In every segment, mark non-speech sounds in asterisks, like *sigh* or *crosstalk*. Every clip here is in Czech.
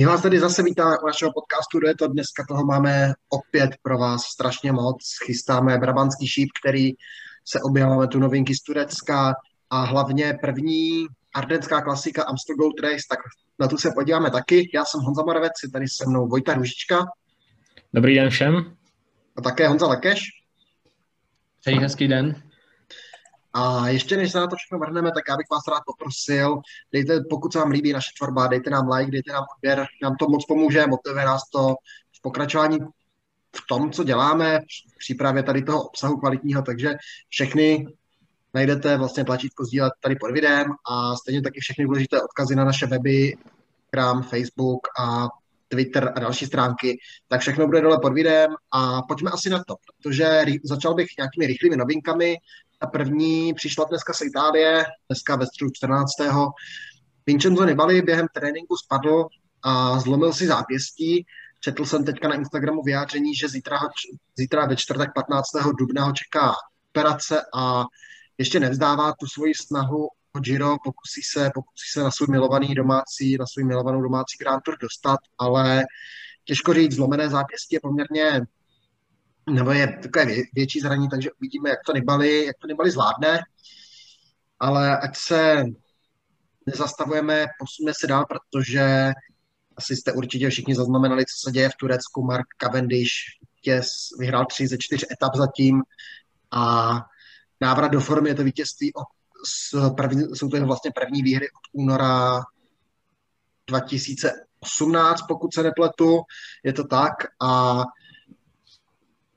My vás tady zase vítáme u našeho podcastu, je to dneska toho máme opět pro vás strašně moc. Chystáme Brabantský šíp, který se objeváme tu novinky z Turecka a hlavně první ardenská klasika Amstel Gold Race, tak na tu se podíváme taky. Já jsem Honza Moravec, je tady se mnou Vojta Ružička. Dobrý den všem. A také Honza Lekeš. Přeji hezký den. A ještě než se na to všechno vrhneme, tak já bych vás rád poprosil, dejte, pokud se vám líbí naše tvorba, dejte nám like, dejte nám odběr, nám to moc pomůže, motivuje nás to v pokračování v tom, co děláme, v přípravě tady toho obsahu kvalitního, takže všechny najdete vlastně tlačítko sdílet tady pod videem a stejně taky všechny důležité odkazy na naše weby, Kram, Facebook a Twitter a další stránky, tak všechno bude dole pod videem a pojďme asi na to, protože začal bych nějakými rychlými novinkami. Ta první přišla dneska z Itálie, dneska ve středu 14. Vincenzo Nibali během tréninku spadl a zlomil si zápěstí. Četl jsem teďka na Instagramu vyjádření, že zítra, zítra ve čtvrtek 15. dubna ho čeká operace a ještě nevzdává tu svoji snahu o Giro, pokusí se, pokusí se na svůj milovaný domácí, na svůj milovanou domácí Grand Tour dostat, ale těžko říct, zlomené zápěstí je poměrně nebo je takové větší zraní, takže uvidíme, jak to Nibali, jak to Nibali zvládne. Ale ať se nezastavujeme, posuneme se dál, protože asi jste určitě všichni zaznamenali, co se děje v Turecku. Mark Cavendish těs, vyhrál tři ze čtyř etap zatím a návrat do formy je to vítězství od, z první, jsou to vlastně první výhry od února 2018, pokud se nepletu, je to tak a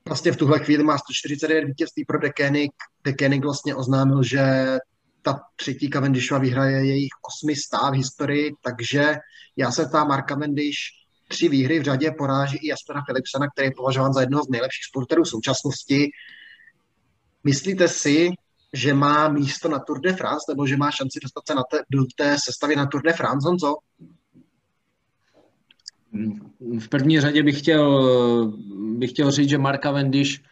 vlastně v tuhle chvíli má 149 vítězství pro Dekenik. Dekenik vlastně oznámil, že ta třetí Cavendishova výhra je jejich osmi v historii, takže já se ptám Mark Cavendish, tři výhry v řadě poráží i Jaspera Philipsena, který je považován za jednoho z nejlepších sporterů současnosti. Myslíte si, že má místo na Tour de France, nebo že má šanci dostat se na te, do té sestavy na Tour de France, Honzo? V první řadě bych chtěl, bych chtěl říct, že Marka Vendiš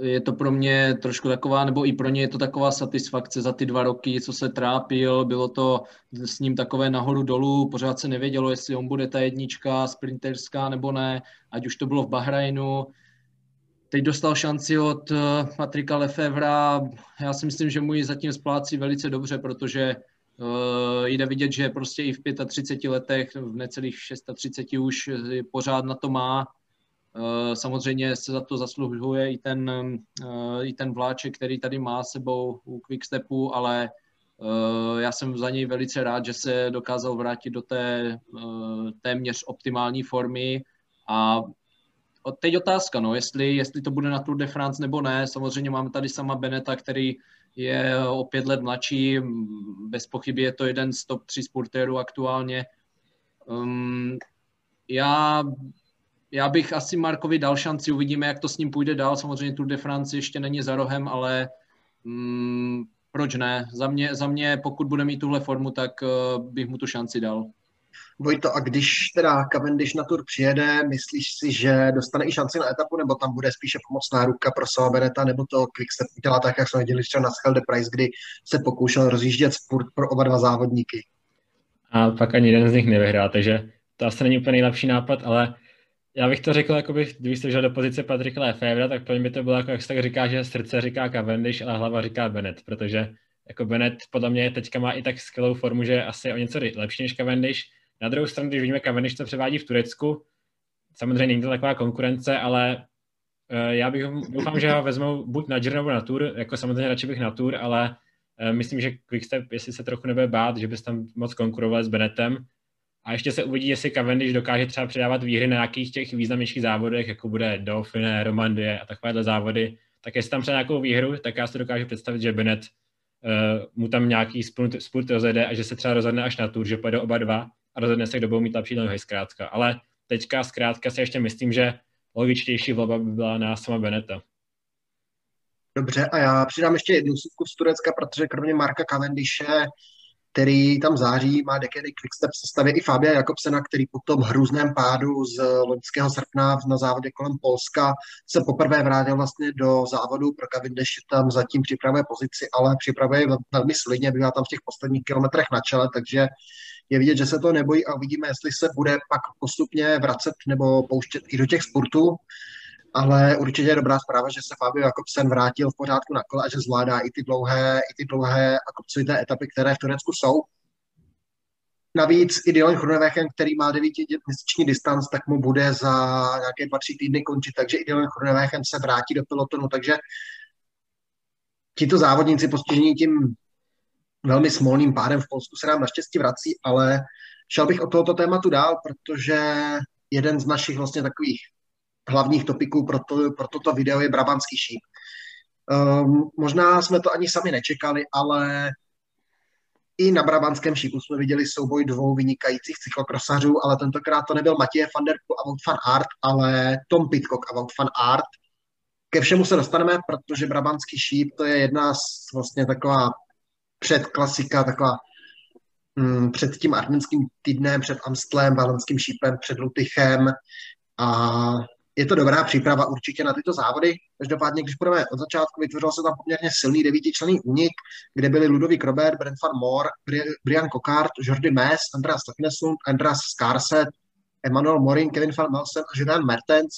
je to pro mě trošku taková, nebo i pro ně je to taková satisfakce za ty dva roky, co se trápil, bylo to s ním takové nahoru dolů, pořád se nevědělo, jestli on bude ta jednička sprinterská nebo ne, ať už to bylo v Bahrajnu. Teď dostal šanci od eh, Patrika Lefevra, já si myslím, že mu ji zatím splácí velice dobře, protože jde vidět, že prostě i v 35 letech, v necelých 630 už pořád na to má. Uh, samozřejmě se za to zasluhuje i ten, uh, i ten vláček, který tady má sebou u Quickstepu, ale já jsem za něj velice rád, že se dokázal vrátit do té téměř optimální formy a teď otázka, no, jestli, jestli to bude na Tour de France nebo ne. Samozřejmě máme tady sama Beneta, který je o pět let mladší, bez pochyby je to jeden z top 3 sportérů aktuálně. Um, já, já bych asi Markovi dal šanci, uvidíme, jak to s ním půjde dál. Samozřejmě Tour de France ještě není za rohem, ale um, proč ne? Za mě, za mě, pokud bude mít tuhle formu, tak uh, bych mu tu šanci dal. Vojto, a když teda Cavendish na tur přijede, myslíš si, že dostane i šanci na etapu, nebo tam bude spíše pomocná ruka pro Sala Beneta, nebo to Quickstep udělá tak, jak jsme viděli třeba na Schelde Price, kdy se pokoušel rozjíždět sport pro oba dva závodníky? A pak ani jeden z nich nevyhrá, takže to asi není úplně nejlepší nápad, ale já bych to řekl, jakoby, kdybych se do pozice Patrika Lefevra, tak pro mě by to bylo jako, jak se tak říká, že srdce říká Cavendish, ale hlava říká Bennett, protože jako Bennett podle mě teďka má i tak skvělou formu, že asi o něco lepší než Cavendish, na druhou stranu, když vidíme Cavendish, co převádí v Turecku, samozřejmě není to taková konkurence, ale uh, já bych doufám, že ho vezmou buď na Giro nebo na Tour, jako samozřejmě radši bych na Tour, ale uh, myslím, že Quickstep, jestli se trochu nebude bát, že bys tam moc konkuroval s Benetem, a ještě se uvidí, jestli Cavendish dokáže třeba přidávat výhry na nějakých těch významnějších závodech, jako bude Dauphiné, Romandie a takovéhle závody, tak jestli tam třeba nějakou výhru, tak já si dokážu představit, že Bennett uh, mu tam nějaký spurt, spurt rozjede a že se třeba rozhodne až na tur, že pojede oba dva a rozhodne se, kdo budou mít lepší nohy zkrátka. Ale teďka zkrátka si ještě myslím, že logičtější volba by byla na sama Beneta. Dobře, a já přidám ještě jednu sutku z Turecka, protože kromě Marka Cavendishe, který tam září, má Dekedy Quickstep v sestavě i Fabia Jakobsena, který po tom hrůzném pádu z loňského srpna na závodě kolem Polska se poprvé vrátil vlastně do závodu pro Cavendish, tam zatím připravuje pozici, ale připravuje velmi solidně, bývá tam v těch posledních kilometrech na čele, takže je vidět, že se to nebojí a uvidíme, jestli se bude pak postupně vracet nebo pouštět i do těch sportů. Ale určitě je dobrá zpráva, že se Fabio Jakobsen vrátil v pořádku na kole a že zvládá i ty dlouhé, i ty dlouhé a kopcovité etapy, které v Turecku jsou. Navíc i Dylan Chronewechen, který má devítiměsíční distanc, tak mu bude za nějaké dva, tři týdny končit, takže i Dylan Chronewechen se vrátí do pelotonu, takže tito závodníci postižení tím velmi smolným pádem v Polsku se nám naštěstí vrací, ale šel bych od tohoto tématu dál, protože jeden z našich vlastně takových hlavních topiků pro, to, pro toto video je Brabantský šíp. Um, možná jsme to ani sami nečekali, ale i na Brabantském šípu jsme viděli souboj dvou vynikajících cyklokrosařů, ale tentokrát to nebyl Matěj van der Poel a Wout van Aert, ale Tom Pitcock a Wout van Aert. Ke všemu se dostaneme, protože Brabantský šíp to je jedna z vlastně taková předklasika, taková mm, před tím ardenským týdnem, před Amstlem, Valenským šípem, před Lutychem a je to dobrá příprava určitě na tyto závody. Každopádně, když budeme od začátku, vytvořil se tam poměrně silný devítičlenný únik, kde byli Ludovík Robert, Brent van Moor, Brian Kokart, Jordi Mess, Andreas Stoknesund, Andreas Skarset, Emmanuel Morin, Kevin van Melsen a Julian Mertens.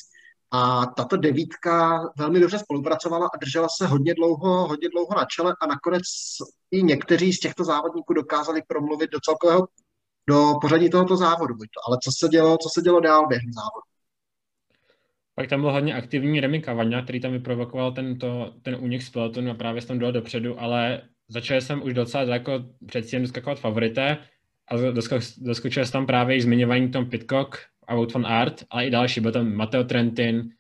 A tato devítka velmi dobře spolupracovala a držela se hodně dlouho, hodně dlouho na čele a nakonec i někteří z těchto závodníků dokázali promluvit do celkového do pořadí tohoto závodu. Ale co se dělo, co se dělo dál během závodu? Pak tam byl hodně aktivní Remy Cavagna, který tam vyprovokoval tento, ten únik z pelotonu a právě jsem dal dopředu, ale začal jsem už docela daleko předtím doskakovat favorité a doskočil jsem tam právě i zmiňování Tom Pitcock a Wout van Art, ale i další, byl tam Matteo Trentin, uh,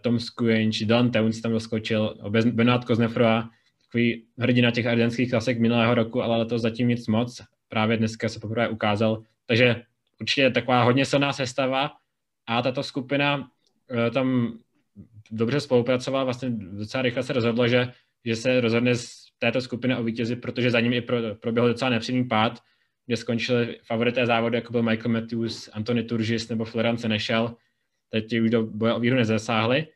Tom Skujenč, Dylan Towns tam doskočil, Benoit Koznefroa, takový hrdina těch ardenských klasek minulého roku, ale to zatím nic moc. Právě dneska se poprvé ukázal. Takže určitě taková hodně silná sestava a tato skupina Eh, tam dobře spolupracoval, vlastně docela rychle se rozhodlo, že, že se rozhodne z této skupiny o vítězi, protože za ním i pro, proběhl docela nepřímý pád, kde skončili favorité závody, jako byl Michael Matthews, Anthony Turgis nebo Florence Nešel. Teď už do boje o výhru nezasáhli,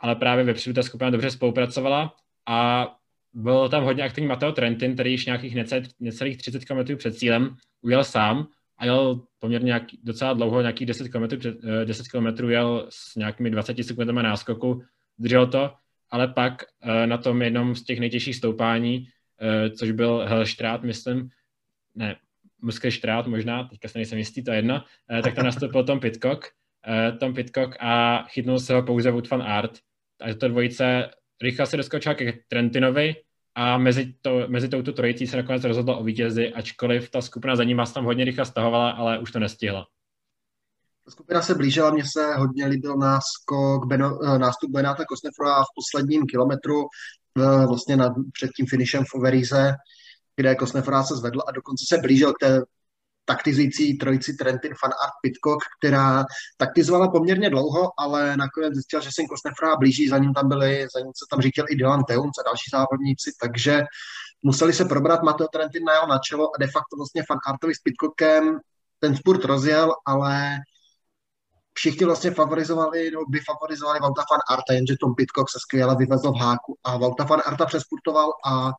ale právě vepředu ta skupina dobře spolupracovala a byl tam hodně aktivní Mateo Trentin, který již nějakých necelých 30 km před cílem ujel sám a jel poměrně nějaký, docela dlouho, nějakých 10 km, 10 km jel s nějakými 20 sekundami náskoku, držel to, ale pak eh, na tom jednom z těch nejtěžších stoupání, eh, což byl Helštrát, myslím, ne, Muskelštrát možná, teďka se nejsem jistý, to je jedno, eh, tak tam nastoupil Tom Pitcock, Tom Pitcock a chytnul se ho pouze Wood van Art. A to dvojice rychle se doskočila ke Trentinovi, a mezi, to, mezi touto trojicí se nakonec rozhodlo o vítězi, ačkoliv ta skupina za ním tam hodně rychle stahovala, ale už to nestihla. Ta skupina se blížila, mně se hodně líbil náskok, Beno, eh, nástup Benáta Kosnefrova v posledním kilometru, eh, vlastně nad, před tím finišem v Overíze, kde Kosnefrova se zvedl a dokonce se blížil k té taktizující trojici Trentin, Fan Art, Pitcock, která taktizovala poměrně dlouho, ale nakonec zjistil, že se Kosnefra blíží, za ním tam byli, za ním se tam říkal i Dylan Teuns a další závodníci, takže museli se probrat Mateo Trentin na jeho načelo a de facto vlastně Fan Artovi s Pitcockem ten spurt rozjel, ale všichni vlastně favorizovali, no, by favorizovali Vauta Fan Arta, jenže Tom Pitcock se skvěle vyvezl v háku a Vauta Fan Arta přespurtoval a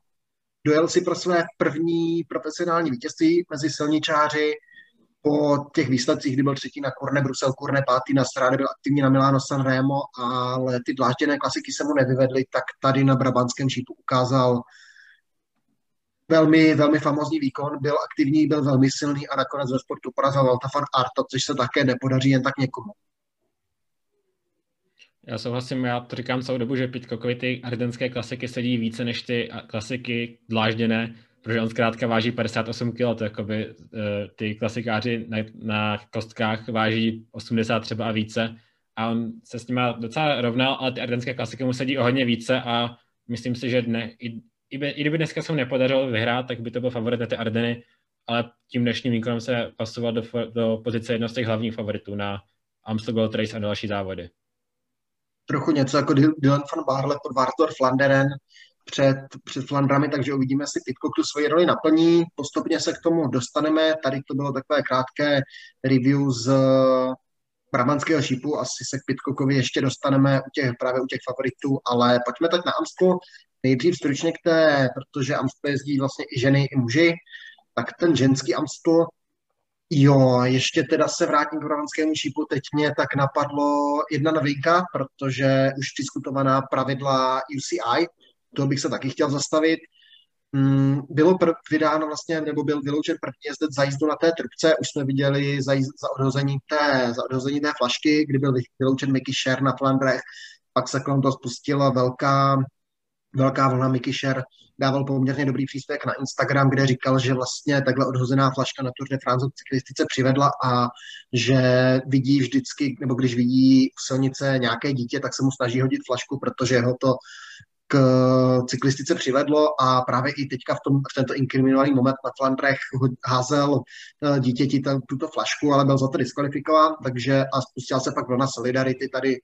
dojel si pro své první profesionální vítězství mezi silničáři po těch výsledcích, kdy byl třetí na Korne Brusel, Korne pátý na Stráde, byl aktivní na Milano San Remo, ale ty dlážděné klasiky se mu nevyvedly, tak tady na Brabantském šípu ukázal velmi, velmi famózní výkon, byl aktivní, byl velmi silný a nakonec ve sportu porazil Valta Arto, což se také nepodaří jen tak někomu. Já souhlasím, já to říkám celou dobu, že Pitcockovi ty ardenské klasiky sedí více než ty klasiky dlážděné, protože on zkrátka váží 58 kg, to jakoby eh, ty klasikáři na, na kostkách váží 80 třeba a více. A on se s nima docela rovnal, ale ty ardenské klasiky mu sedí o hodně více a myslím si, že dne, i, i, i kdyby dneska se mu nepodařilo vyhrát, tak by to byl favorit na ty Ardeny, ale tím dnešním výkonem se pasoval do, do pozice jednoho z těch hlavních favoritů na Amstel Gold Race a další závody trochu něco jako Dylan van Barle pod Vartor Flanderen před, před Flandrami, takže uvidíme, jestli Pitcock tu svoji roli naplní. Postupně se k tomu dostaneme. Tady to bylo takové krátké review z Brabantského šípu. Asi se k Pitcockovi ještě dostaneme u těch, právě u těch favoritů, ale pojďme teď na Amstel. Nejdřív stručně k té, protože Amstel jezdí vlastně i ženy, i muži, tak ten ženský Amstel Jo, ještě teda se vrátím k romanskému šípu. Teď mě tak napadlo jedna novinka, protože už diskutovaná pravidla UCI, to bych se taky chtěl zastavit. Mm, bylo prv, vydáno vlastně, nebo byl vyloučen první jezdec za jízdu na té trubce, už jsme viděli za, jízd, za, odhození té, za odhození té flašky, kdy byl vyloučen Mickey Sher na Flandrech, pak se kolem toho spustila velká, velká vlna Mickey Sher, dával poměrně dobrý příspěvek na Instagram, kde říkal, že vlastně takhle odhozená flaška na Tour de France cyklistice přivedla a že vidí vždycky, nebo když vidí u silnice nějaké dítě, tak se mu snaží hodit flašku, protože ho to k cyklistice přivedlo a právě i teďka v, tom, v tento inkriminovaný moment na Flandrech házel eh, dítěti tuto flašku, ale byl za to diskvalifikován, takže a spustila se pak vlna solidarity tady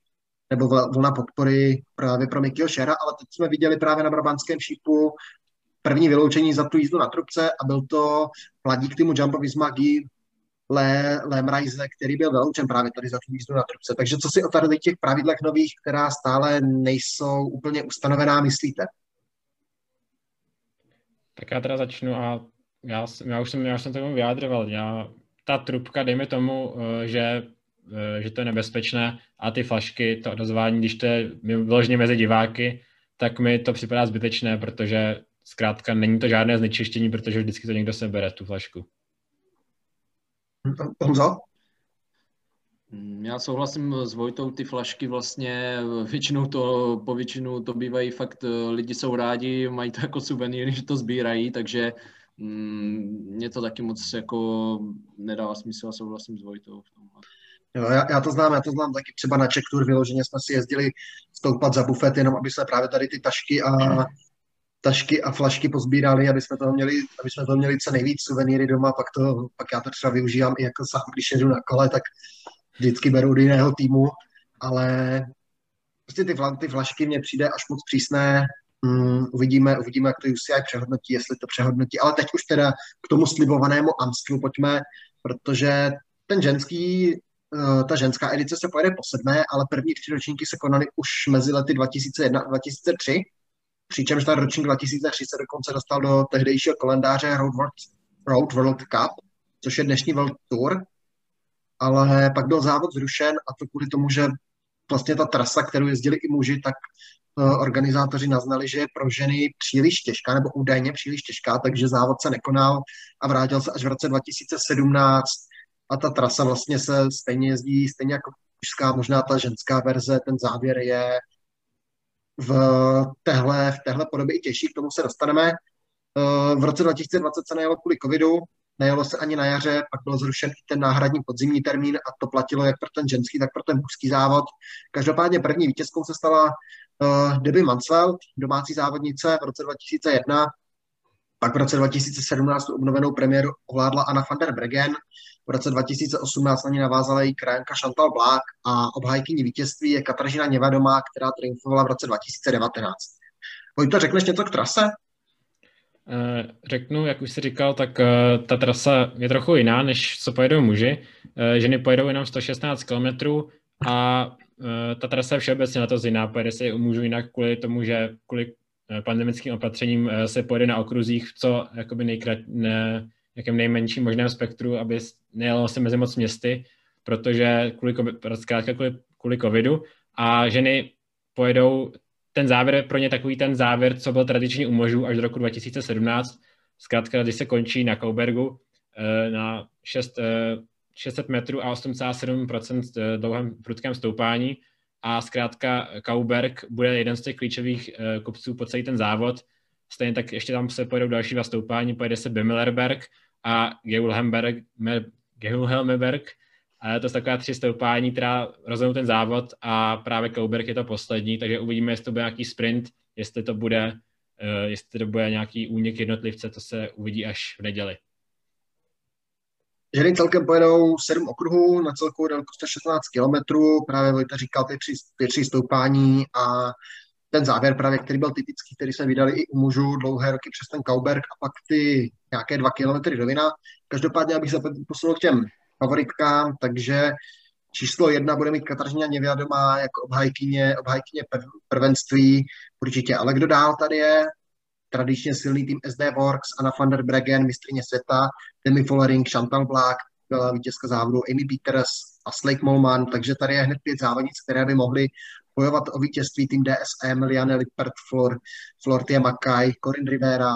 nebo vlna podpory právě pro Mikyho Šera, ale teď jsme viděli právě na Brabantském šípu první vyloučení za tu jízdu na trubce a byl to mladík týmu Jumbo Visma Guy Le, Lemrajze, který byl vyloučen právě tady za tu jízdu na trubce. Takže co si o tady těch pravidlech nových, která stále nejsou úplně ustanovená, myslíte? Tak já teda začnu a já, já už jsem, já už jsem tomu vyjádřoval. Já, ta trubka, dejme tomu, eh, že že to je nebezpečné a ty flašky, to odozvání, když to je vyloženě mezi diváky, tak mi to připadá zbytečné, protože zkrátka není to žádné znečištění, protože vždycky to někdo sebere, tu flašku. Honzo? Mm, já souhlasím s Vojtou, ty flašky vlastně většinou to, po většinu to bývají fakt, eh, lidi jsou rádi, mají to jako suvenýry, že to sbírají, takže mm, mě to taky moc jako nedává smysl a souhlasím s Vojtou v tomhle. Jo, já, já, to znám, já to znám taky třeba na Czech Tour vyloženě jsme si jezdili stoupat za bufet, jenom aby jsme právě tady ty tašky a tašky a flašky pozbírali, aby jsme toho měli, aby jsme toho měli co nejvíc suvenýry doma, pak, to, pak já to třeba využívám i jako sám, když jedu na kole, tak vždycky beru od jiného týmu, ale prostě ty, ty flašky mně přijde až moc přísné, mm, uvidíme, uvidíme, jak to UCI přehodnotí, jestli to přehodnotí, ale teď už teda k tomu slibovanému Amstru pojďme, protože ten ženský ta ženská edice se pojede po sedmé, ale první tři ročníky se konaly už mezi lety 2001 a 2003, přičemž ten ročník 2003 se dokonce dostal do tehdejšího kalendáře Road World, Road World Cup, což je dnešní World Tour, ale pak byl závod zrušen a to kvůli tomu, že vlastně ta trasa, kterou jezdili i muži, tak uh, organizátoři naznali, že je pro ženy příliš těžká, nebo údajně příliš těžká, takže závod se nekonal a vrátil se až v roce 2017 a ta trasa vlastně se stejně jezdí, stejně jako mužská, možná ta ženská verze, ten závěr je v téhle, v téhle podobě i těžší, k tomu se dostaneme. Eh, v roce 2020 se nejelo kvůli covidu, nejelo se ani na jaře, pak byl zrušen i ten náhradní podzimní termín a to platilo jak pro ten ženský, tak pro ten mužský závod. Každopádně první vítězkou se stala uh, Debbie Mansfeld, domácí závodnice v roce 2001, pak v roce 2017 obnovenou premiéru ovládla Anna van der Bregen, v roce 2018 na ní navázala její krajanka Chantal Blák a obhájkyní vítězství je Katarzyna Něvadomá, která triumfovala v roce 2019. Vojto, řekneš něco k trase? Eh, řeknu, jak už jsi říkal, tak eh, ta trasa je trochu jiná, než co pojedou muži. Eh, ženy pojedou jenom 116 km a ta trasa je všeobecně na to jiná. Pojede se u mužů jinak kvůli tomu, že kvůli pandemickým opatřením se pojede na okruzích co jakoby nejkrat, ne, jakém nejmenším možném spektru, aby nejelo se mezi moc městy, protože kvůli, zkrátka kvůli, kvůli covidu a ženy pojedou ten závěr pro ně takový ten závěr, co byl tradičně u mužů až do roku 2017. Zkrátka, když se končí na Kaubergu eh, na 6, 600 eh, metrů a 8,7% eh, dlouhém prudkém stoupání a zkrátka Kauberg bude jeden z těch klíčových kopců po celý ten závod. Stejně tak ještě tam se pojedou další dva stoupání, pojede se Bemillerberg a Geulhemberg, Geulhelmeberg. A to je taková tři stoupání, která rozhodnou ten závod a právě Kauberg je to poslední, takže uvidíme, jestli to bude nějaký sprint, jestli to bude, uh, jestli to bude nějaký únik jednotlivce, to se uvidí až v neděli. Ženy celkem pojedou sedm okruhů na celkovou délku 116 km, právě Vojta říkal ty tři, ty tři stoupání a ten závěr právě, který byl typický, který jsme vydali i u mužů dlouhé roky přes ten Kauberg a pak ty nějaké dva kilometry rovina. Každopádně, abych se posunul k těm favoritkám, takže číslo jedna bude mít Katarzyna Nevědomá jako obhajkyně, obhajkyně prvenství určitě. Ale kdo dál tady je? Tradičně silný tým SD Works, Anna van der Bregen, mistrině světa, Demi Follering, Chantal Black, byla vítězka závodu Amy Peters a Slake Molman, takže tady je hned pět závodnic, které by mohly bojovat o vítězství tým DSM, Liane Lippert, Flor, Flortia Mackay, Corinne Rivera,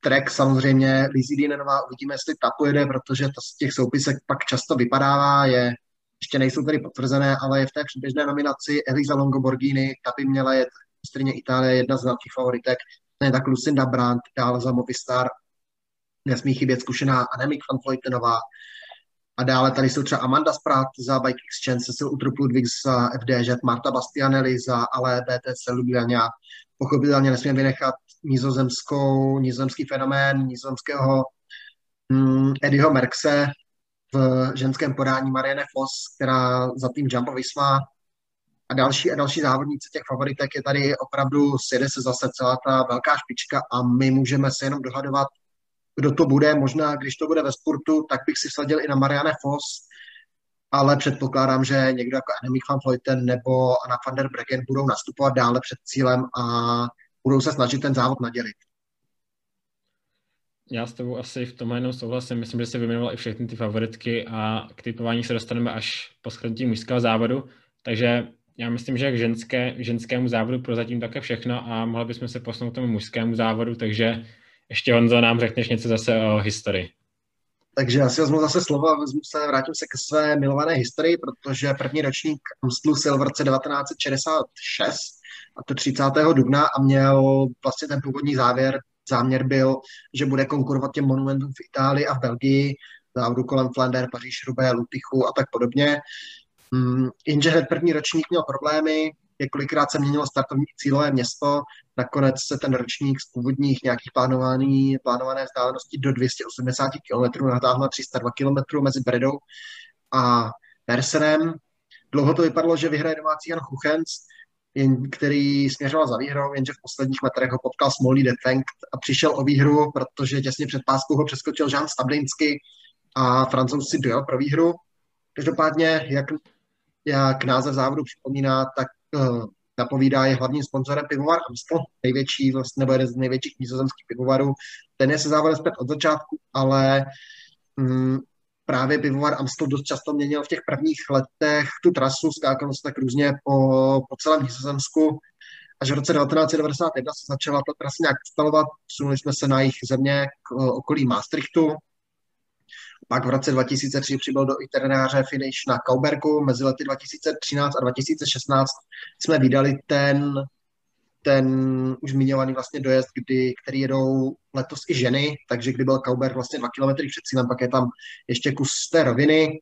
Trek samozřejmě, Lizzie Dienenová, uvidíme, jestli ta pojede, protože to z těch soupisek pak často vypadává, je, ještě nejsou tady potvrzené, ale je v té předběžné nominaci Elisa Longoborghini, ta by měla jet mistrně Itálie, jedna z velkých favoritek, ne tak Lucinda Brandt, dále za Movistar, nesmí chybět zkušená Anemik van Vleutenová, a dále tady jsou třeba Amanda Sprat za Bike Exchange, Cecil Utrup Ludwig za FDŽ, Marta Bastianelli za Ale BTC Ljubljana. Pochopitelně nesmím vynechat nizozemskou, nizozemský fenomén nizozemského hmm, Eddieho Merkse v ženském podání Marianne Foss, která za tým Jumbo Visma a další a další závodníci těch favoritek je tady opravdu, sjede se zase celá ta velká špička a my můžeme se jenom dohadovat, kdo to bude. Možná, když to bude ve sportu, tak bych si vsadil i na Marianne Foss, ale předpokládám, že někdo jako Annemiek van Vleuten nebo Anna van der Breggen budou nastupovat dále před cílem a budou se snažit ten závod nadělit. Já s tebou asi v tom jenom souhlasím. Myslím, že jsi vyjmenoval i všechny ty favoritky a k typování se dostaneme až po shrnutí mužského závodu. Takže já myslím, že k, ženské, ženskému závodu prozatím také všechno a mohli bychom se posunout k tomu mužskému závodu, takže ještě Honzo nám řekneš něco zase o historii. Takže já si vezmu zase slovo a vezmu se, vrátím se ke své milované historii, protože první ročník Amstlu sil v roce 1966, a to 30. dubna, a měl vlastně ten původní závěr, záměr byl, že bude konkurovat těm monumentům v Itálii a v Belgii, závodu kolem Flander, Paříž, Rubé, Lutychu a tak podobně. Mm, jenže hned první ročník měl problémy, několikrát se měnilo startovní cílové město, nakonec se ten ročník z původních nějakých plánovaný, plánované vzdálenosti do 280 km natáhl na 302 km mezi Bredou a Persenem. Dlouho to vypadalo, že vyhraje domácí Jan Chuchens, který směřoval za výhrou, jenže v posledních metrech ho potkal Smolly Defenkt a přišel o výhru, protože těsně před páskou ho přeskočil Jean Stablinsky a francouz si dojel pro výhru. Každopádně, jak, jak název závodu připomíná, tak uh, napovídá, je hlavním sponzorem pivovar Amstel, největší, vlastně, nebo jeden z největších nizozemských pivovarů. Ten je se závodem zpět od začátku, ale mm, právě pivovar Amstel dost často měnil v těch prvních letech tu trasu, skákal se tak různě po, po celém Nizozemsku. Až v roce 1991 se začala ta trasa nějak instalovat, posunuli jsme se na jejich země k okolí Maastrichtu, pak v roce 2003 přibyl do itineráře finish na Kauberku. Mezi lety 2013 a 2016 jsme vydali ten, ten už zmiňovaný vlastně dojezd, kdy, který jedou letos i ženy, takže kdy byl Kauberg vlastně dva kilometry před cílem, pak je tam ještě kus té roviny.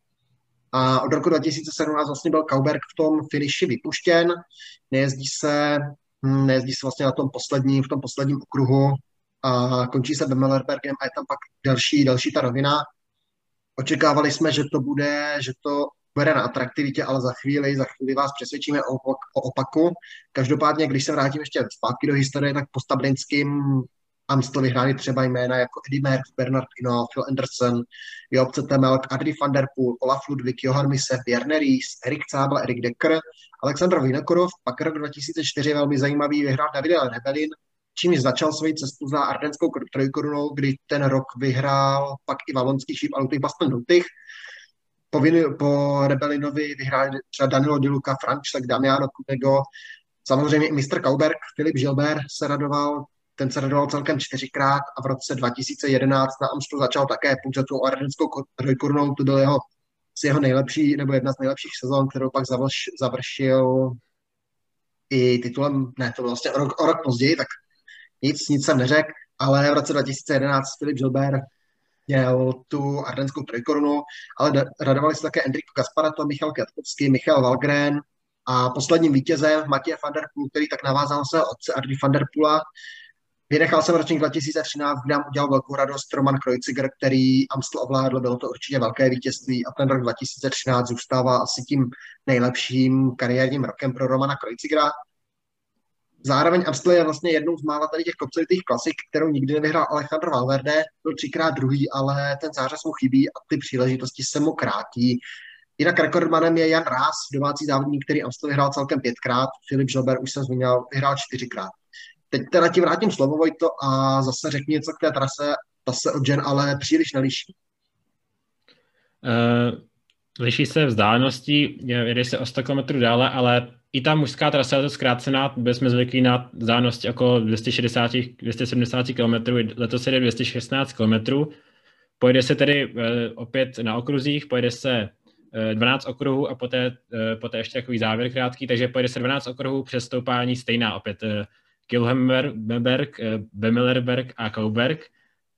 A od roku 2017 vlastně byl Kauberg v tom finiši vypuštěn. Nejezdí se, hm, nejezdí se vlastně na tom posledním, v tom posledním okruhu a končí se Bemellerbergem a je tam pak další, další ta rovina. Očekávali jsme, že to bude, že to bude na atraktivitě, ale za chvíli, za chvíli vás přesvědčíme o, o opaku. Každopádně, když se vrátím ještě zpátky do historie, tak po Stablinským Amstel vyhráli třeba jména jako Eddie Merckx, Bernard Hinault, Phil Anderson, Job Cetemelk, Adri van der Poel, Olaf Ludwig, Johan Mise, Bjarne Ries, Erik Cábla, Erik Decker, Aleksandr Vinokorov, pak rok 2004 velmi zajímavý vyhrál Davide Rebelin, čímž začal svoji cestu za ardenskou trojkorunou, kdy ten rok vyhrál pak i valonský šíp Alutých Bastel Nutych. Po, po Rebelinovi vyhráli třeba Danilo Di Luca, Franček, Damiano Kunego, samozřejmě i mistr Kauberg, Filip Gilbert se radoval, ten se radoval celkem čtyřikrát a v roce 2011 na Amstru začal také pouze tu ardenskou trojkorunou, to byl jeho, z jeho nejlepší, nebo jedna z nejlepších sezon, kterou pak završ, završil i titulem, ne, to byl vlastně o rok, o rok později, tak nic, nic jsem neřekl, ale v roce 2011 Filip Gilbert měl tu ardenskou trojkorunu, ale radovali se také Enrico Gasparato, Michal Kjatkovský, Michal Valgren a posledním vítězem Matěj van der Poel, který tak navázal se otce Ardy van der Pula. Vynechal jsem ročník 2013, kdy nám udělal velkou radost Roman Kreuziger, který Amstel ovládl, bylo to určitě velké vítězství a ten rok 2013 zůstává asi tím nejlepším kariérním rokem pro Romana Kreuzigera. Zároveň Amstel je vlastně jednou z mála tady těch kopcovitých klasik, kterou nikdy nevyhrál Alejandro Valverde, byl třikrát druhý, ale ten zářez mu chybí a ty příležitosti se mu krátí. Jinak rekordmanem je Jan Rás, domácí závodník, který Amstel vyhrál celkem pětkrát, Filip Žober už jsem zmínil, vyhrál čtyřikrát. Teď teda ti vrátím slovo, Vojto, a zase řekni něco k té trase, ta se od Jen ale příliš neliší. Uh, liší se vzdáleností, jede se o 100 km dále, ale i ta mužská trasa je to zkrácená, byli jsme zvyklí na vzdálenosti okolo 260, 270 km, letos jede 216 km. Pojede se tedy uh, opět na okruzích, pojede se 12 okruhů a poté, poté ještě takový závěr krátký, takže pojede se 12 okruhů přes stoupání stejná opět. Kilhemberg, Bemillerberg a Kauberg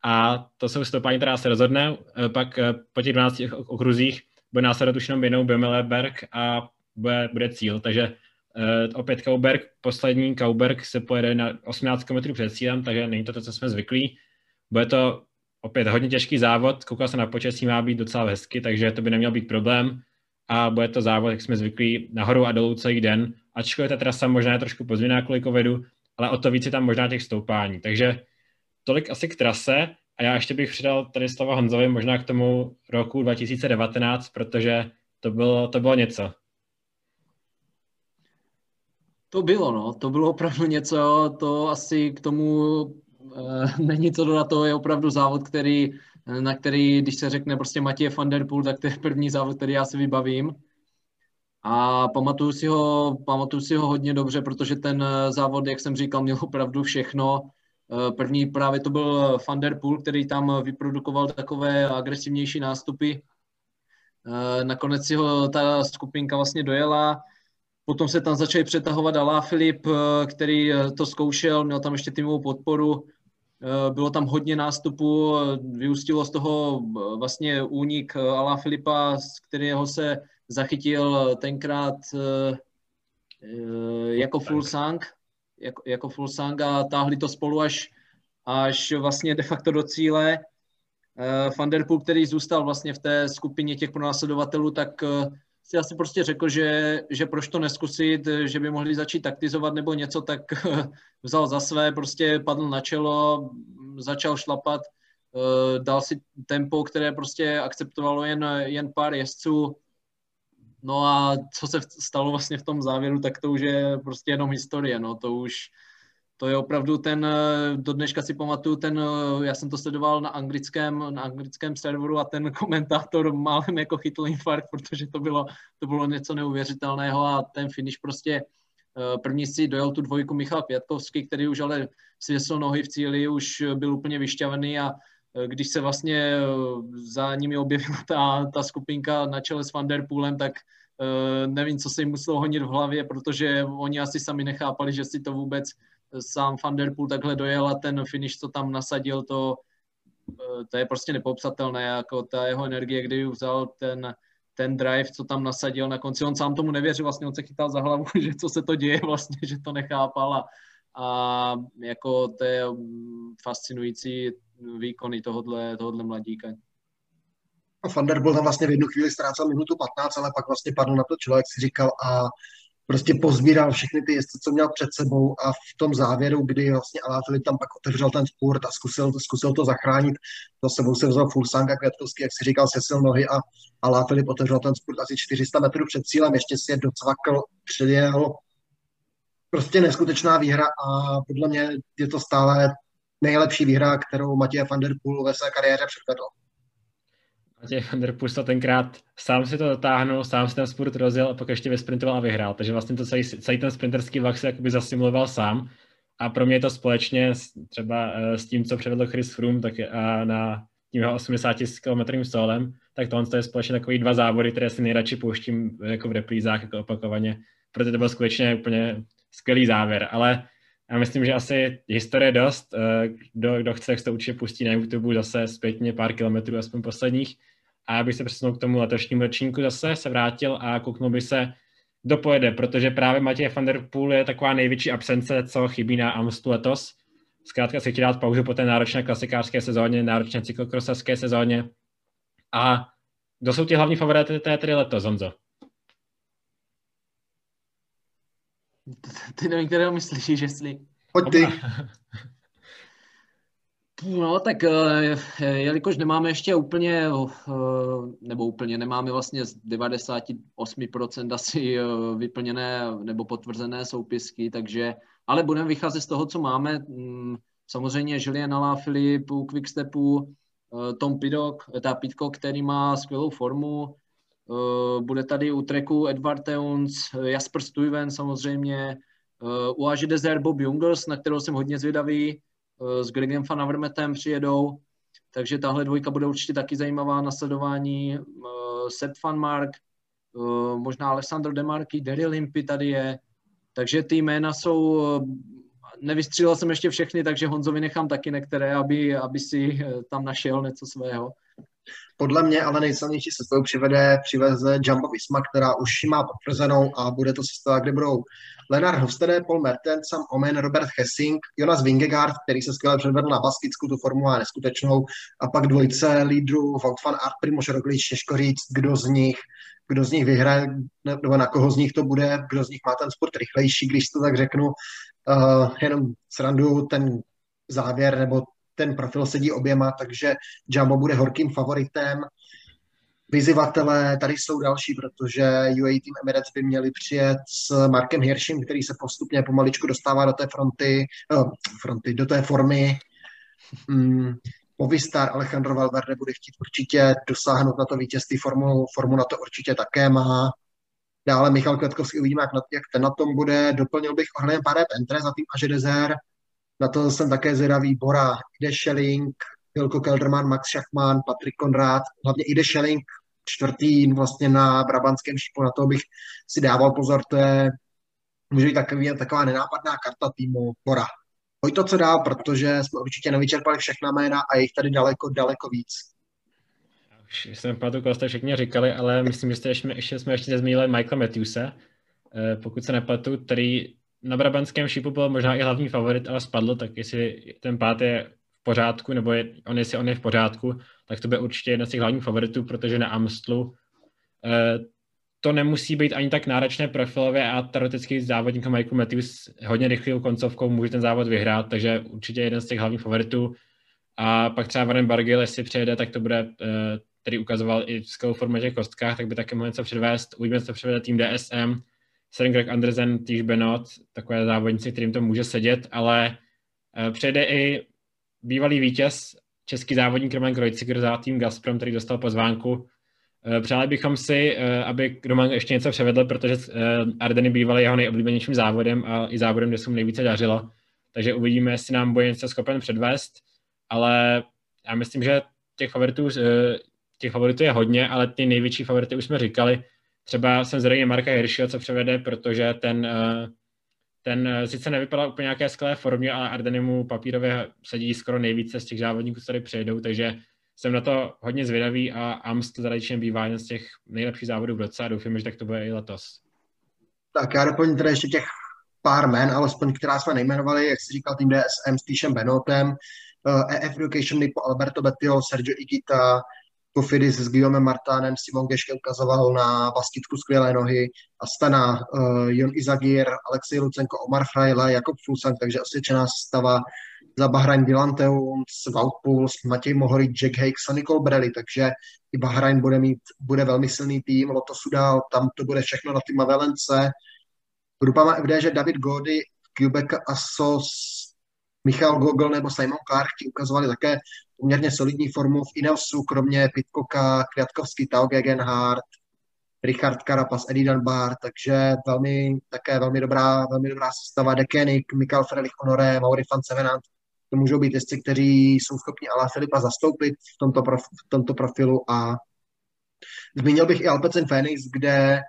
a to jsou stoupání, která se rozhodne. Eh, pak eh, po těch 12 okruzích bude následovat už jenom jednou Bemeleberg a bude, bude cíl. Takže uh, opět Kauberg, poslední Kauberg se pojede na 18 km před cílem, takže není to to, co jsme zvyklí. Bude to opět hodně těžký závod, koukal se na počasí, má být docela hezky, takže to by neměl být problém. A bude to závod, jak jsme zvyklí, nahoru a dolů celý den. Ačkoliv ta trasa možná je trošku pozvěná kvůli covidu, ale o to víc je tam možná těch stoupání. Takže tolik asi k trase a já ještě bych přidal tady slova Honzovi možná k tomu roku 2019, protože to bylo, to bylo něco. To bylo, no, to bylo opravdu něco, to asi k tomu e, *laughs* není co dodat, to je opravdu závod, který, na který, když se řekne prostě Matěj van der Poel, tak to je první závod, který já si vybavím. A pamatuju si ho, pamatuju si ho hodně dobře, protože ten závod, jak jsem říkal, měl opravdu všechno. Eh, první právě to byl Van der Poel, který tam vyprodukoval takové agresivnější nástupy. Eh, nakonec si ho ta skupinka vlastně dojela. Potom se tam začali přetahovat Alá Filip, eh, který to zkoušel, měl tam ještě týmovou podporu. Bylo tam hodně nástupů, vyústilo z toho vlastně únik Alá Filipa, z kterého se zachytil tenkrát jako full sang jako, jako full sang a táhli to spolu až, až vlastně de facto do cíle. Van der Poel, který zůstal vlastně v té skupině těch pronásledovatelů, tak si asi prostě řekl, že, že proč to neskusit, že by mohli začít taktizovat nebo něco, tak *laughs* vzal za své, prostě padl na čelo, začal šlapat, uh, dal si tempo, které prostě akceptovalo jen, jen pár jezdců, No a co se stalo vlastně v tom závěru, tak to už je prostě jenom historie, no to už, to je opravdu ten, do dneška si pamatuju ten, já jsem to sledoval na anglickém, na anglickém serveru a ten *laughs* komentátor málem jako chytl infarkt, protože to bylo, to bylo něco neuvěřitelného a ten finish prostě eh, První si dojel tu dvojku Michal Pětkovský, který už ale svěsl nohy v cíli, už byl úplně vyšťavený a eh, když se vlastně eh, za nimi objevila ta, ta skupinka na čele s Van Der Poolem, tak Eh, nevím, co se jim muselo honit v hlavě, protože oni asi sami nechápali, že si to vůbec sám Van Der Poel takhle dojel a ten finish, co tam nasadil, to, eh, to je prostě nepopsatelné, jako ta jeho energie, kdy vzal ten, ten drive, co tam nasadil na konci. On sám tomu nevěřil, vlastně on se chytal za hlavu, *laughs* že co se to děje vlastně, že to nechápal a, a jako to je mm, fascinující výkony tohohle, tohohle mladíka. Van der tam vlastně v jednu chvíli ztrácel minutu 15, ale pak vlastně padl na to člověk, si říkal a prostě pozbíral všechny ty jezdce, co měl před sebou a v tom závěru, kdy vlastně Filip tam pak otevřel ten sport a zkusil, zkusil to zachránit, to sebou se vzal Fulsang a Květkovský, jak si říkal, sesil nohy a Filip otevřel ten sport asi 400 metrů před cílem, ještě si je docvakl, předjel, prostě neskutečná výhra a podle mě je to stále nejlepší výhra, kterou Matěj van der Poel ve své kariéře předvedl. Matěj van der Pusta tenkrát sám si to dotáhnul, sám si ten sport rozjel a pak ještě vysprintoval a vyhrál. Takže vlastně to celý, celý ten sprinterský vlak se jakoby zasimuloval sám. A pro mě je to společně s, třeba eh, s tím, co předvedl Chris Froome tak a na tím jeho 80 km solem, tak tohle je společně takový dva závody, které si nejradši pouštím jako v reprízách, jako opakovaně, protože to byl skutečně úplně skvělý závěr. Ale já myslím, že asi historie dost. Eh, kdo, kdo chce, tak se to určitě pustí na YouTube zase zpětně pár kilometrů, aspoň posledních. A já bych se přesunul k tomu letošnímu ročníku zase, se vrátil a kouknul by se, kdo pojede, protože právě Matěj van der Poel je taková největší absence, co chybí na Amstu letos. Zkrátka si chtěl dát pauzu po té náročné klasikářské sezóně, náročné cyklokrosařské sezóně. A kdo jsou ti hlavní favority té tedy letos, Zonzo? Ty nevím, kterého myslíš, jestli... Pojď ty. *laughs* No, tak eh, jelikož nemáme ještě úplně, eh, nebo úplně nemáme vlastně z 98% asi eh, vyplněné nebo potvrzené soupisky, takže, ale budeme vycházet z toho, co máme. Mm, samozřejmě Julien Filip u Quickstepu, Tom Pidok, ta Pitko, který má skvělou formu, bude tady u treku Edward Teuns, Jasper Stuyven samozřejmě, u Aži Desert Bob Jungels, na kterou jsem hodně zvědavý, s Gregem Van Avermetem přijedou, takže tahle dvojka bude určitě taky zajímavá na sledování. Sepp Van Mark, možná Alessandro Demarky, Daryl Limpy tady je, takže ty jména jsou, nevystřílel jsem ještě všechny, takže Honzovi nechám taky některé, aby, aby si eh, tam našel něco svého. Podle mě ale nejsilnější sestavu přivede, přiveze Jumbo Visma, která už má potvrzenou a bude to sestava, kde budou Lenard Hofstede, Paul Mertens, Sam Omen, Robert Hessing, Jonas Vingegaard, který se skvěle předvedl na Baskicku, tu formu a neskutečnou, a pak dvojce lídrů Wout van Aert, Primož Roglič, těžko říct, kdo z nich kdo z nich vyhraje, nebo na koho z nich to bude, kdo z nich má ten sport rychlejší, když to tak řeknu. Uh, jenom srandu ten závěr nebo ten profil sedí oběma, takže Jumbo bude horkým favoritem. Vyzivatelé tady jsou další, protože UAE Team Emirates by měli přijet s Markem Hirschem, který se postupně pomaličku dostává do té fronty, uh, fronty do té formy. Mm, Movistar Alejandro Valverde bude chtít určitě dosáhnout na to vítězství, formu, formu na to určitě také má. Dále Michal Květkovský, uvidíme, jak, na, jak ten na tom bude. Doplnil bych Orlien Pare Pentre za tým Aže Dezer. Na to jsem také zvědavý. Bora, Ide Schelling, Hilko Kelderman, Max Schachmann, Patrik Konrád, hlavně Ide Schelling, čtvrtý vlastně na Brabantském šipu, na to bych si dával pozor, to je může být takový, taková nenápadná karta týmu Bora. Pojď to, co dál, protože jsme určitě nevyčerpali všechna jména a je jich tady daleko, daleko víc. Už jsem pamatuju, koho jste všichni říkali, ale myslím, že jste ještě, ještě, jsme ještě nezmínili Michaela Matthewse, eh, pokud se nepletu, který na Brabantském šípu byl možná i hlavní favorit, ale spadl, tak jestli ten pát je v pořádku, nebo je, on, jestli on je v pořádku, tak to bude určitě jeden z těch hlavních favoritů, protože na Amstlu eh, to nemusí být ani tak náročné profilově a teoreticky závodník Michael Matthews hodně rychlou koncovkou může ten závod vyhrát, takže určitě jeden z těch hlavních favoritů. A pak třeba Warren Bargill, jestli přijede, tak to bude, eh, který ukazoval i v skvělou formě těch kostkách, tak by také mohl něco předvést. Uvidíme, co převede tým DSM. Søren Greg Andersen, Týž Benot, takové závodníci, kterým to může sedět, ale eh, přijede i bývalý vítěz, český závodník Roman Kreuziger za tým Gazprom, který dostal pozvánku Eh, přáli bychom si, eh, aby Roman ještě něco převedl, protože Ardeny bývaly jeho nejoblíbenějším závodem a i závodem, kde se mu nejvíce dařilo. Takže uvidíme, jestli nám bude něco schopen předvést, ale já myslím, že těch favoritů, těch favoritů je hodně, ale ty největší favority už jsme říkali. Třeba jsem zřejmě Marka Hirschel, co převede, protože ten, ten sice nevypadá úplně nějaké skvělé formě, ale Ardeny mu papírově sedí skoro nejvíce z těch závodníků, co tady přejdou, takže jsem na to hodně zvědavý a Amst tradičně bývá jeden z těch nejlepších závodů v roce a doufám, že tak to bude i letos. Tak já doplním teda ještě těch pár men, alespoň která jsme nejmenovali, jak jsi říkal, tým DSM s Týšem Benotem, EF eh, e Education Lipo Alberto Betio, Sergio Igita, Kofidis s Guillaume Martánem, Simon Geške ukazoval na basketku skvělé nohy, Astana, uh, Jon Izagir, Alexej Lucenko, Omar Frajle, Jakob Fulsang, takže osvědčená stava za Bahrain Dylan Teuns, Wout Matěj Mohorič, Jack Hakes a Nicole Brelli, takže i Bahrain bude mít, bude velmi silný tým, Loto Sudal, tam to bude všechno na týma Velence. Grupa má FD, že David Gody, Quebec Asos, Michal Gogol nebo Simon Clark ti ukazovali také poměrně solidní formu v Ineosu, kromě Pitkoka, Květkovský, Tao Gegenhardt, Richard Carapaz, Eddie Dunbar, takže velmi, také velmi dobrá, velmi dobrá sestava. Dekenik, Mikael Frelich Honoré, Mauri van Sevenant, to můžou být jezdci, kteří jsou schopni Alá Filipa zastoupit v tomto, prof, v tomto profilu. A zmínil bych i Alpecin Phoenix, kde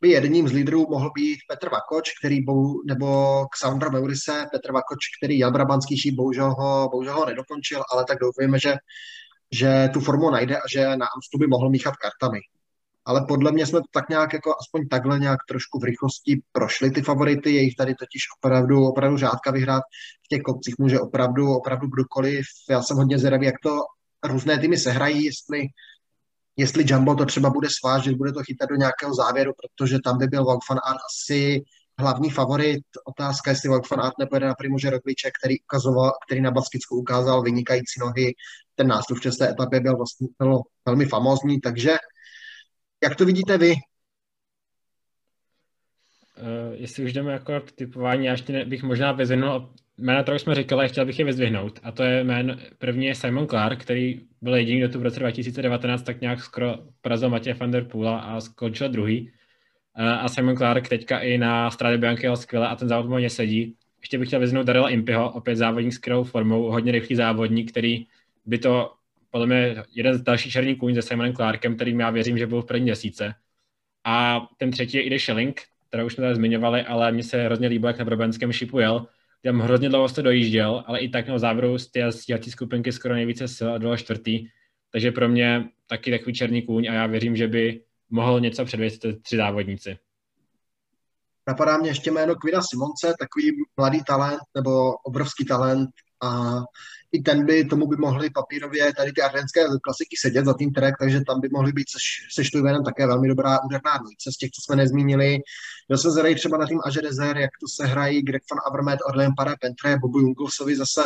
by jedním z lídrů mohl být Petr Vakoč, který bou, nebo Xandra Meurise, Petr Vakoč, který jel Brabanský šíp, bohužel ho, bohužel ho nedokončil, ale tak doufujeme, že, že tu formu najde a že na Amstu by mohl míchat kartami. Ale podle mě jsme to tak nějak jako aspoň takhle nějak trošku v rychlosti prošli ty favority, je jich tady totiž opravdu, opravdu řádka vyhrát, v těch kopcích může opravdu, opravdu kdokoliv, já jsem hodně zvědavý, jak to různé týmy sehrají, jestli, jestli Jumbo to třeba bude svážet, bude to chytat do nějakého závěru, protože tam by byl Wout van Aert asi hlavní favorit. Otázka, jestli Wout van Aert nepojede na Primože Rogliče, který, ukazoval, který na Baskicku ukázal vynikající nohy. Ten nástup v české etapě byl vlastně byl velmi famózní, takže jak to vidíte vy? Uh, jestli už jdeme jako k typování, já ještě bych možná vyzvinul jména, kterou jsme říkali, chtěl bych je vyzdvihnout. A to je jméno, první je Simon Clark, který byl jediný, kdo tu v roce 2019 tak nějak skoro porazil Matěje van der Poola a skončil druhý. A Simon Clark teďka i na Strade jel skvěle a ten závod mu sedí. Ještě bych chtěl vyznout Darela Impiho, opět závodník s formou, hodně rychlý závodník, který by to podle mě jeden z dalších černých kůň se Simonem Clarkem, kterým já věřím, že byl v první měsíce. A ten třetí je Ide Schelling, kterou už jsme tady zmiňovali, ale mně se hrozně líbilo, jak na Brabenském šipu jel. Tam hrozně dlouho se dojížděl, ale i tak měl závěru z té skupinky skoro nejvíce sil a dole čtvrtý. Takže pro mě taky takový černý kůň a já věřím, že by mohl něco předvědět tři závodníci. Napadá mě ještě jméno Kvina Simonce, takový mladý talent nebo obrovský talent a i ten by, tomu by mohli papírově tady ty ardenské klasiky sedět za tým track, takže tam by mohly být se Štujvenem také velmi dobrá úderná dvojice z těch, co jsme nezmínili. Byl se zadají třeba na tým Aže Dezer, jak to se hrají Greg van Avermaet, Orlean Para Pentre, Bobu Jungulsovi zase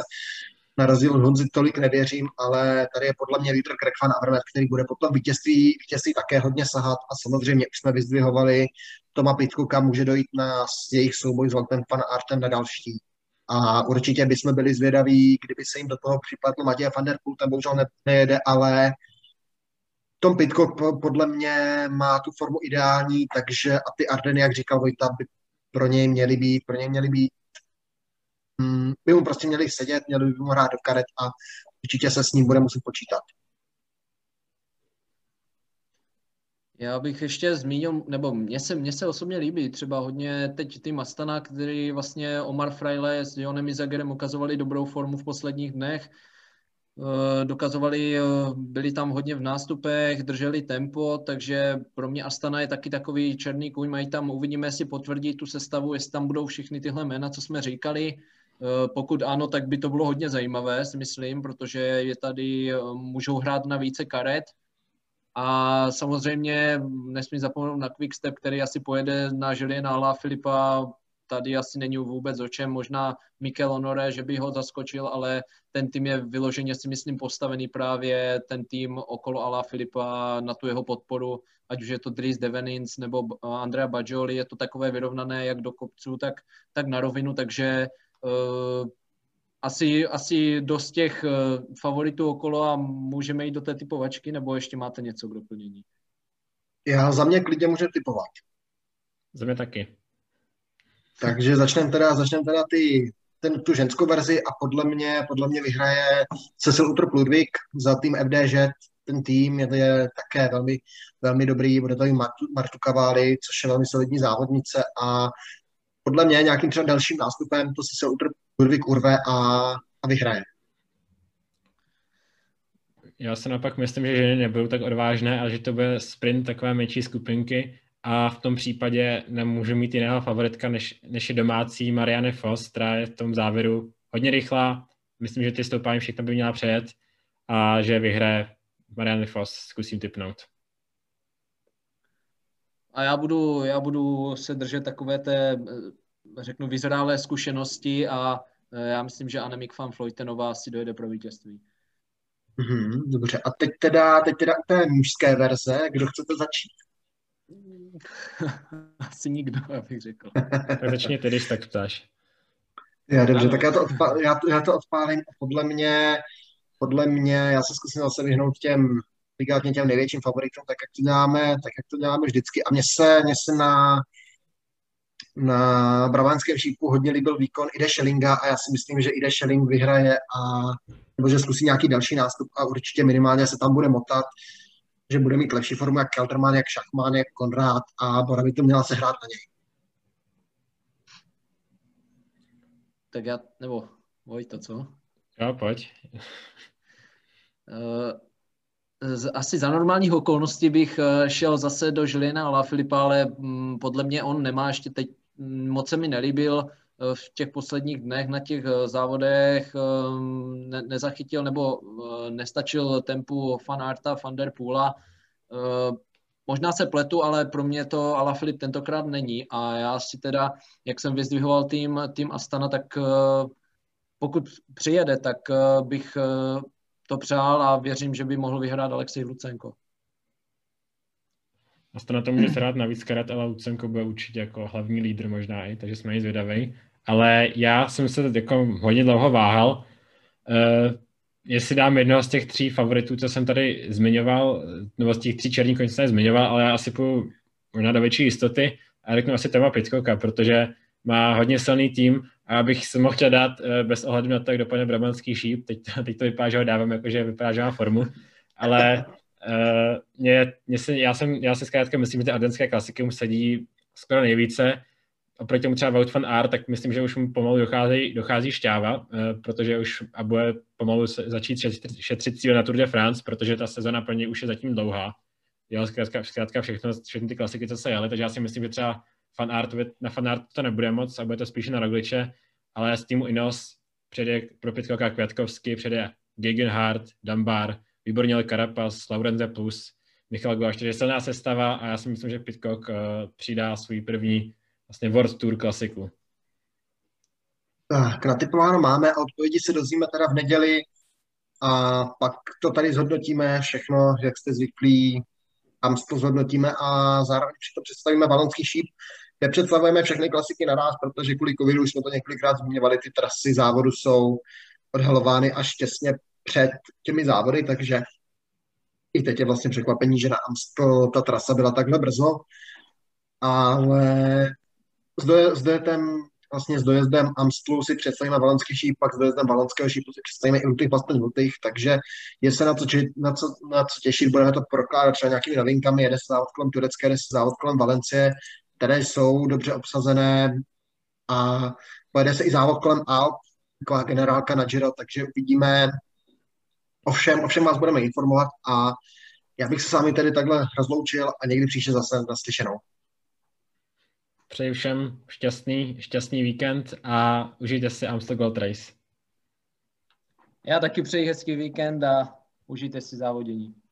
na rozdíl od Honzy tolik nevěřím, ale tady je podle mě lídr Greg van Avermaet, který bude potom vítězství, vítězství také hodně sahat a samozřejmě už jsme vyzdvihovali Toma Pitku, kam může dojít na jejich souboj s Waltem van Artem na další. A určitě bychom byli zvědaví, kdyby se jim do toho připletl Matěj van der Poel, ten bohužel ne, nejede, ale Tom Pitcock podle mě má tu formu ideální, takže a ty Ardeny, jak říkal Vojta, by pro něj měly být, pro něj měly být mm, by mu prostě měli sedět, měli by mu hrát do karet a určitě se s ním bude muset počítat. Já bych ještě zmínil, nebo mně se, mně se osobně líbí třeba hodně teď ty Mastana, který vlastně Omar Fraile s Jonem Izagerem ukazovali dobrou formu v posledních dnech. Eh, dokazovali, eh, byli tam hodně v nástupech, drželi tempo, takže pro mě Astana je taky takový černý kůň, mají tam, uvidíme, jestli potvrdí tu sestavu, jestli tam budou všichni tyhle jména, co jsme říkali. Eh, pokud ano, tak by to bylo hodně zajímavé, si myslím, protože je tady, můžou hrát na více karet, a samozřejmě nesmím zapomenout na Quickstep, který asi pojede na Juliana Ala Filipa. Tady asi není vůbec o čem. Možná Mikel Honore, že by ho zaskočil, ale ten tým je vyloženě si myslím postavený právě ten tým okolo Ala Filipa na tu jeho podporu, ať už je to Dries Devenins nebo Andrea Bajoli, je to takové vyrovnané jak do kopců, tak, tak na rovinu, takže uh, asi, asi dost těch uh, favoritů okolo a můžeme jít do té typovačky, nebo ještě máte něco k doplnění? Já za mě klidně můžu typovat. Za mě taky. Takže začneme teda, začneme teda ty, ten, tu ženskou verzi a podle mě, podle mě vyhraje Cecil Utrop Ludvík za tým FDŽ. Ten tým je, je také velmi, velmi dobrý, bude to i Martu, Martu Kavály, což je velmi solidní závodnice a podle mě nějakým třeba dalším nástupem to Cecil Utrop Ludvík urve a, a vyhraje. Já se naopak myslím, že ženy nebudou tak odvážné, ale že to bude sprint takové menší skupinky a v tom případě nemůžu mít jiného favoritka, než, než je domácí Marianne Foss, která je v tom závěru hodně rychlá. Myslím, že ty stoupání všechno by měla přejet a že vyhraje Marianne Foss, zkusím typnout. A já budu, já budu se držet takové té řeknu, vyzrálé zkušenosti a e, já myslím, že Anemik van Floytenová si dojde pro vítězství. Mm-hmm, dobře, a teď teda, teď teda té mužské verze, kdo chcete začít? *laughs* Asi nikdo, abych řekl. *laughs* tak začni ty, když tak ptáš. Já, dobře, ano. tak já to, odpá, já, to, já to odpálím. Podle mě, podle mě, já se zkusím zase vyhnout těm ligátně těm největším favoritům, tak jak to děláme, tak jak to děláme vždycky. A mně se, mně se na na Bravánském šípu hodně líbil výkon Ide Schellinga a já si myslím, že Ide Schelling vyhraje a nebo že zkusí nějaký další nástup a určitě minimálně se tam bude motat, že bude mít lepší formu jak Kelterman, jak Schachman, jak Konrád a Bora by to měla se hrát na něj. Tak já, nebo Vojta, co? Jo, pojď. Uh, asi za normálních okolností bych eh, šel zase do Žilina Ala Filipa, ale mm, podle mě on nemá ještě teď moc se mi nelíbil eh, v těch posledních dnech na těch eh, závodech, ehm, ne, nezachytil nebo nestačil tempu Fanarta, Van der. Možná se pletu, ale pro mě to Alaphilippe tentokrát není a já si teda, jak jsem vyzdvihoval tým, tým Astana, tak pokud přijede, tak bych to přál a věřím, že by mohl vyhrát Alexej Lucenko. A to na to může se rád navíc karat, ale Lucenko bude určitě jako hlavní lídr možná i, takže jsme i zvědavý. ale já jsem se jako hodně dlouho váhal, uh, jestli dám jednoho z těch tří favoritů, co jsem tady zmiňoval, nebo z těch tří černých koní, jsem zmiňoval, ale já asi půjdu možná do větší jistoty a řeknu asi téma Pitcocka, protože má hodně silný tým a abych se mohl dát uh, bez ohledu na to, jak dopadne Brabantský šíp, teď, *laughs* teď to vypadá, že ho dávám, jakože vypadá, že má formu, ale uh, *laughs* mě, mě se, já, jsem, já si zkrátka myslím, že ty ardenské klasiky mu sedí skoro nejvíce. Oproti tomu třeba Wout van Aert, tak myslím, že už mu pomalu dochází, dochází šťáva, uh, protože už a bude pomalu se, začít šetřit, šetřit cíle na Tour de France, protože ta sezona pro něj už je zatím dlouhá. Dělal zkrátka, zkrátka všechno, všechny ty klasiky, co se jeli, takže já si myslím, že třeba fan art, na fan art to nebude moc a bude to spíše na Rogliče, ale z týmu Inos přede pro Pitkoka Květkovský, přede Gegenhardt, Dambar, výborně Carapaz, Laurenze Plus, Michal Guláš, takže silná sestava a já si myslím, že Pitcock uh, přidá svůj první vlastně World Tour klasiku. Tak, natypováno máme a odpovědi se dozvíme teda v neděli a pak to tady zhodnotíme všechno, jak jste zvyklí, tam to zhodnotíme a zároveň to představíme balonský šíp, nepředstavujeme všechny klasiky naraz, protože kvůli covidu už jsme to několikrát zmiňovali, ty trasy závodu jsou odhalovány až těsně před těmi závody, takže i teď je vlastně překvapení, že na Amstel ta trasa byla takhle brzo, ale s, doje, s dojetem, vlastně s dojezdem Amstlu si představíme valenský šíp, pak s dojezdem valenského šípu si představíme i těch vlastně lutých, takže je se na co, na, co, na co těšit, budeme to prokládat třeba nějakými novinkami, jede se závod kolem Turecké, jede se závod kolem Valencie, které jsou dobře obsazené a pojede se i závod kolem Alp, taková generálka na Giro, takže uvidíme. Ovšem, ovšem vás budeme informovat a já bych se s vámi tedy takhle rozloučil a někdy příště zase naslyšenou. Přeji všem šťastný, šťastný víkend a užijte si Amstel Gold Race. Já taky přeji hezký víkend a užijte si závodění.